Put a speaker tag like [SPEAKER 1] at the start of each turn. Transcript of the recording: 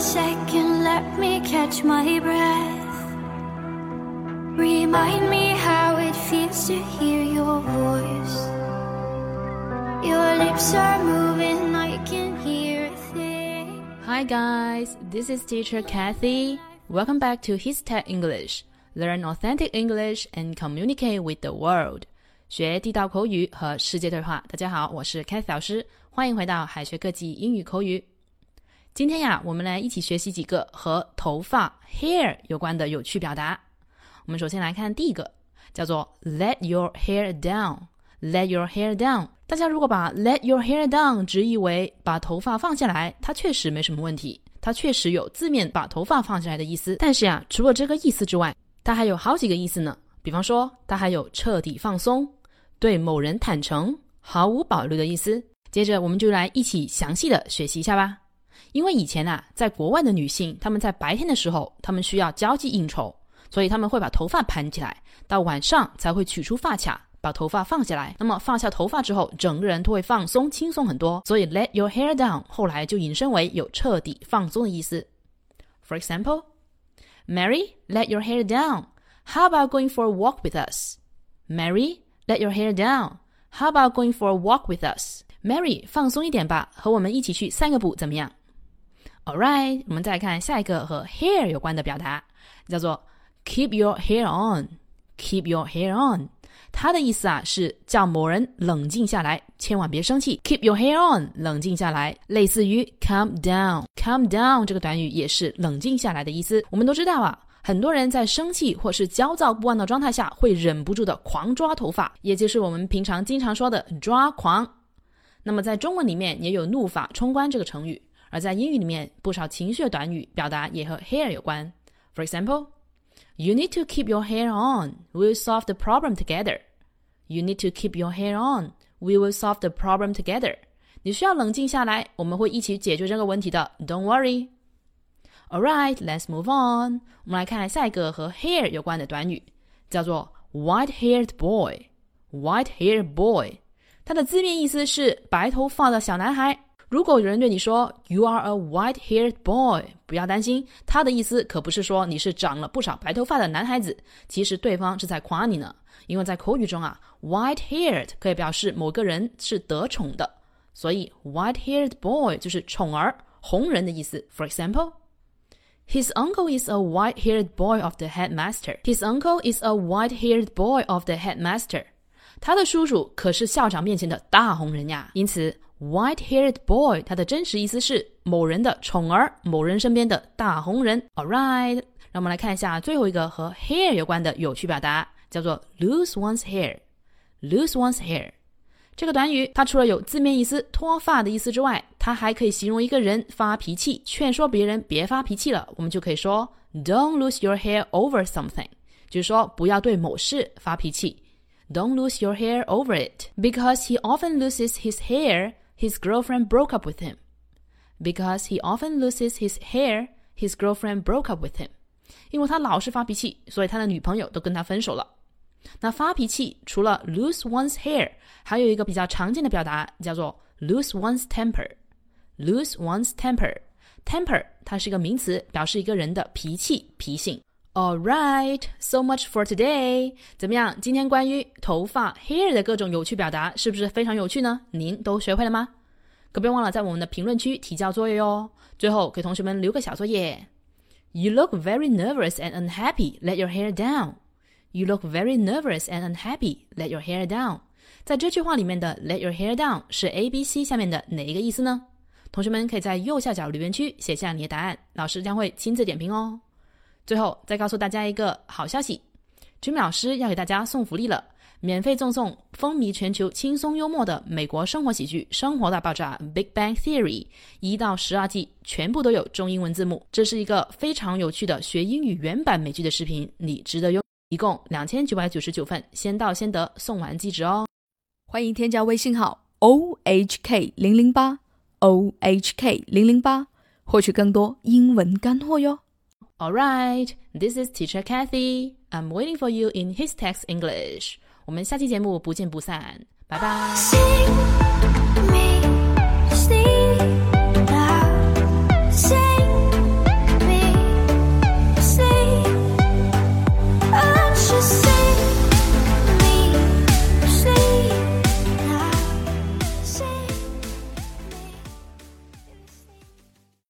[SPEAKER 1] second, let me catch my breath. Remind me how it feels to hear your voice. Your lips are moving, I can hear a thing.
[SPEAKER 2] Hi guys, this is teacher Kathy. Welcome back to His Tech English. Learn authentic English and communicate with the world. 学地道口语和世界对话。大家好，我是 Kathy 老师，欢迎回到海学科技英语口语。 今天呀，我们来一起学习几个和头发 hair 有关的有趣表达。我们首先来看第一个，叫做 let your hair down。let your hair down。大家如果把 let your hair down 直译为把头发放下来，它确实没什么问题，它确实有字面把头发放下来的意思。但是呀，除了这个意思之外，它还有好几个意思呢。比方说，它还有彻底放松、对某人坦诚、毫无保留的意思。接着，我们就来一起详细的学习一下吧。因为以前啊，在国外的女性，她们在白天的时候，她们需要交际应酬，所以她们会把头发盘起来，到晚上才会取出发卡，把头发放下来。那么放下头发之后，整个人都会放松、轻松很多。所以 let your hair down 后来就引申为有彻底放松的意思。For example, Mary, let your hair down. How about going for a walk with us? Mary, let your hair down. How about going for a walk with us? Mary，放松一点吧，和我们一起去散个步，怎么样？All right，我们再看下一个和 hair 有关的表达，叫做 keep your hair on。keep your hair on，它的意思啊是叫某人冷静下来，千万别生气。keep your hair on，冷静下来，类似于 calm down。calm down 这个短语也是冷静下来的意思。我们都知道啊，很多人在生气或是焦躁不安的状态下，会忍不住的狂抓头发，也就是我们平常经常说的抓狂。那么在中文里面也有怒发冲冠这个成语。而在英语里面，不少情绪的短语表达也和 hair 有关。For example, you need to keep your hair on. We will solve the problem together. You need to keep your hair on. We will solve the problem together. 你需要冷静下来，我们会一起解决这个问题的。Don't worry. All right, let's move on. 我们来看下一个和 hair 有关的短语，叫做 white-haired boy. White-haired boy. 它的字面意思是白头发的小男孩。如果有人对你说 "You are a white-haired boy"，不要担心，他的意思可不是说你是长了不少白头发的男孩子。其实对方是在夸你呢，因为在口语中啊，white-haired 可以表示某个人是得宠的，所以 white-haired boy 就是宠儿、红人的意思。For example, his uncle is a white-haired boy of the headmaster. His uncle is a white-haired boy of the headmaster. 他的叔叔可是校长面前的大红人呀，因此。White-haired boy，它的真实意思是某人的宠儿，某人身边的大红人。All right，让我们来看一下最后一个和 hair 有关的有趣表达，叫做 lose one's hair。lose one's hair 这个短语，它除了有字面意思脱发的意思之外，它还可以形容一个人发脾气，劝说别人别发脾气了。我们就可以说 Don't lose your hair over something，就是说不要对某事发脾气。Don't lose your hair over it because he often loses his hair his girlfriend broke up with him. Because he often loses his hair, his girlfriend broke up with him. 因为他老是发脾气，所以他的女朋友都跟他分手了。那发脾气除了 lose one's hair，还有一个比较常见的表达叫做 lose one's temper。lose one's temper，temper 它是一个名词，表示一个人的脾气、脾性。 All right, so much for today. 怎么样？今天关于头发 hair 的各种有趣表达，是不是非常有趣呢？您都学会了吗？可别忘了在我们的评论区提交作业哟。最后给同学们留个小作业。You look very nervous and unhappy. Let your hair down. You look very nervous and unhappy. Let your hair down. 在这句话里面的 let your hair down 是 A、B、C 下面的哪一个意思呢？同学们可以在右下角留言区写下你的答案，老师将会亲自点评哦。最后再告诉大家一个好消息，Jimmy 老师要给大家送福利了，免费赠送风靡全球、轻松幽默的美国生活喜剧《生活大爆炸》（Big Bang Theory） 一到十二季，全部都有中英文字幕。这是一个非常有趣的学英语原版美剧的视频，你值得拥。一共两千九百九十九份，先到先得，送完即止哦。
[SPEAKER 3] 欢迎添加微信号 o h k 零零八 o h k 零零八，获取更多英文干货哟。
[SPEAKER 2] All right, this is Teacher Kathy. I'm waiting for you in His Text English. 我们下期节目不见不散，拜拜。